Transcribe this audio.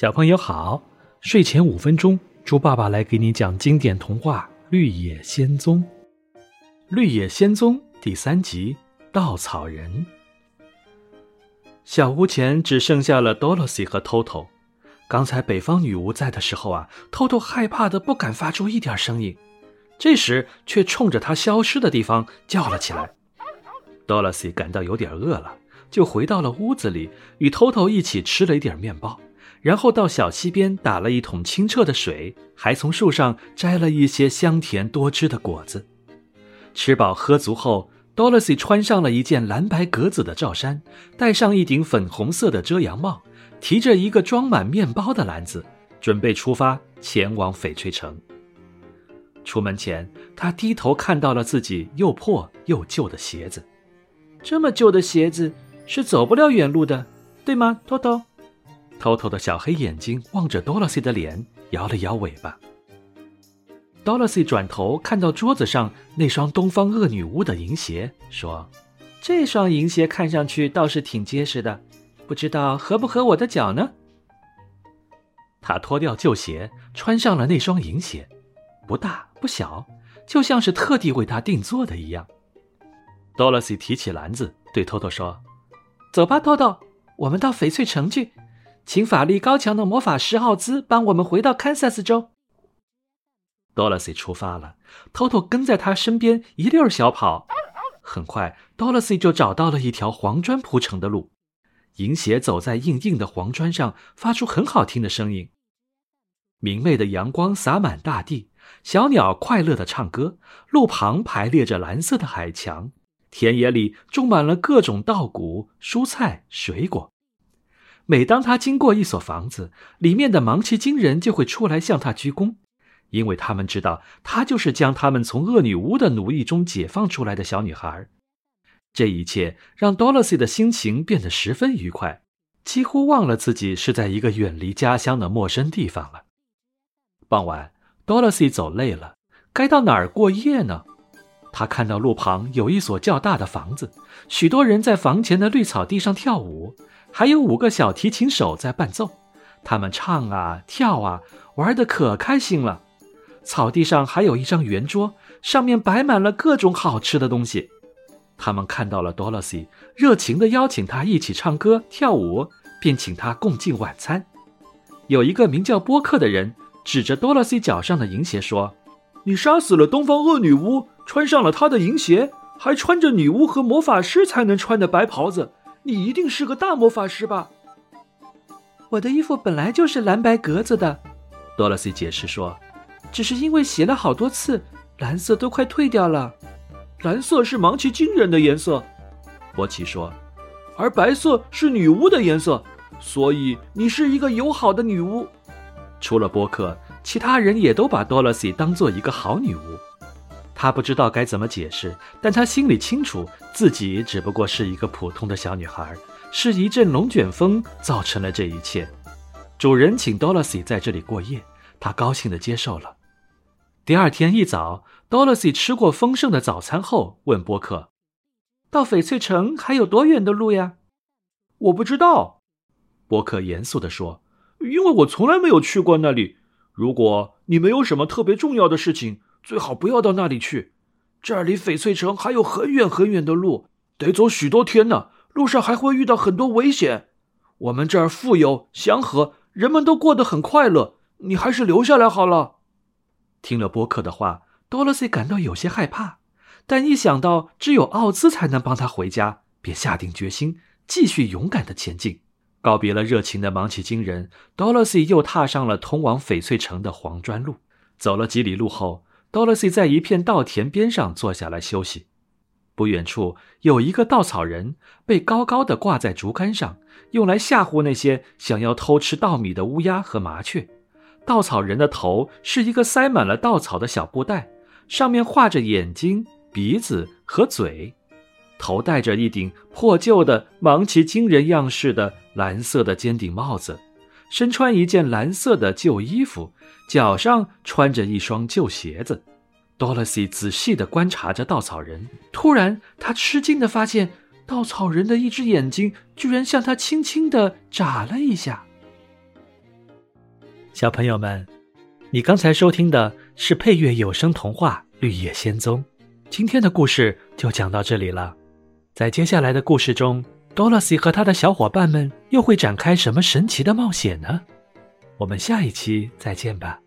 小朋友好，睡前五分钟，猪爸爸来给你讲经典童话《绿野仙踪》。《绿野仙踪》第三集《稻草人》。小屋前只剩下了 Dorothy 和 Toto。刚才北方女巫在的时候啊，Toto 害怕的不敢发出一点声音，这时却冲着他消失的地方叫了起来。Dorothy 感到有点饿了，就回到了屋子里，与 Toto 一起吃了一点面包。然后到小溪边打了一桶清澈的水，还从树上摘了一些香甜多汁的果子。吃饱喝足后，Dorothy 穿上了一件蓝白格子的罩衫，戴上一顶粉红色的遮阳帽，提着一个装满面包的篮子，准备出发前往翡翠城。出门前，他低头看到了自己又破又旧的鞋子。这么旧的鞋子是走不了远路的，对吗，托托？偷偷的小黑眼睛望着 Dorothy 的脸，摇了摇尾巴。Dorothy 转头看到桌子上那双东方恶女巫的银鞋，说：“这双银鞋看上去倒是挺结实的，不知道合不合我的脚呢？”他脱掉旧鞋，穿上了那双银鞋，不大不小，就像是特地为他定做的一样。Dorothy 提起篮子，对托托说：“走吧，托托，我们到翡翠城去。”请法力高强的魔法师奥兹帮我们回到堪萨斯州。Dorothy 出发了，Toto 跟在他身边一溜小跑。很快，Dorothy 就找到了一条黄砖铺成的路。银鞋走在硬硬的黄砖上，发出很好听的声音。明媚的阳光洒满大地，小鸟快乐的唱歌。路旁排列着蓝色的海墙，田野里种满了各种稻谷、蔬菜、水果。每当他经过一所房子，里面的芒奇金人就会出来向他鞠躬，因为他们知道他就是将他们从恶女巫的奴役中解放出来的小女孩。这一切让 Dorothy 的心情变得十分愉快，几乎忘了自己是在一个远离家乡的陌生地方了。傍晚，Dorothy 走累了，该到哪儿过夜呢？他看到路旁有一所较大的房子，许多人在房前的绿草地上跳舞。还有五个小提琴手在伴奏，他们唱啊跳啊，玩得可开心了。草地上还有一张圆桌，上面摆满了各种好吃的东西。他们看到了 Dorothy，热情地邀请他一起唱歌跳舞，并请他共进晚餐。有一个名叫波克的人指着 Dorothy 脚上的银鞋说：“你杀死了东方恶女巫，穿上了她的银鞋，还穿着女巫和魔法师才能穿的白袍子。”你一定是个大魔法师吧？我的衣服本来就是蓝白格子的，多萝西解释说，只是因为洗了好多次，蓝色都快褪掉了。蓝色是芒奇金人的颜色，波奇说，而白色是女巫的颜色，所以你是一个友好的女巫。除了波克，其他人也都把多萝西当做一个好女巫。他不知道该怎么解释，但他心里清楚，自己只不过是一个普通的小女孩，是一阵龙卷风造成了这一切。主人请 Dorothy 在这里过夜，他高兴地接受了。第二天一早，Dorothy 吃过丰盛的早餐后，问波克：“到翡翠城还有多远的路呀？”“我不知道。”波克严肃地说，“因为我从来没有去过那里。如果你没有什么特别重要的事情。”最好不要到那里去，这儿离翡翠城还有很远很远的路，得走许多天呢。路上还会遇到很多危险。我们这儿富有祥和，人们都过得很快乐。你还是留下来好了。听了波克的话，多萝西感到有些害怕，但一想到只有奥兹才能帮他回家，便下定决心继续勇敢的前进。告别了热情的芒奇金人，多萝西又踏上了通往翡翠城的黄砖路。走了几里路后。Dorothy 在一片稻田边上坐下来休息。不远处有一个稻草人，被高高的挂在竹竿上，用来吓唬那些想要偷吃稻米的乌鸦和麻雀。稻草人的头是一个塞满了稻草的小布袋，上面画着眼睛、鼻子和嘴。头戴着一顶破旧的芒奇金人样式的蓝色的尖顶帽子。身穿一件蓝色的旧衣服，脚上穿着一双旧鞋子。Dorothy 仔细地观察着稻草人，突然，他吃惊地发现，稻草人的一只眼睛居然向他轻轻地眨了一下。小朋友们，你刚才收听的是配乐有声童话《绿野仙踪》，今天的故事就讲到这里了。在接下来的故事中，多萝西和他的小伙伴们又会展开什么神奇的冒险呢？我们下一期再见吧。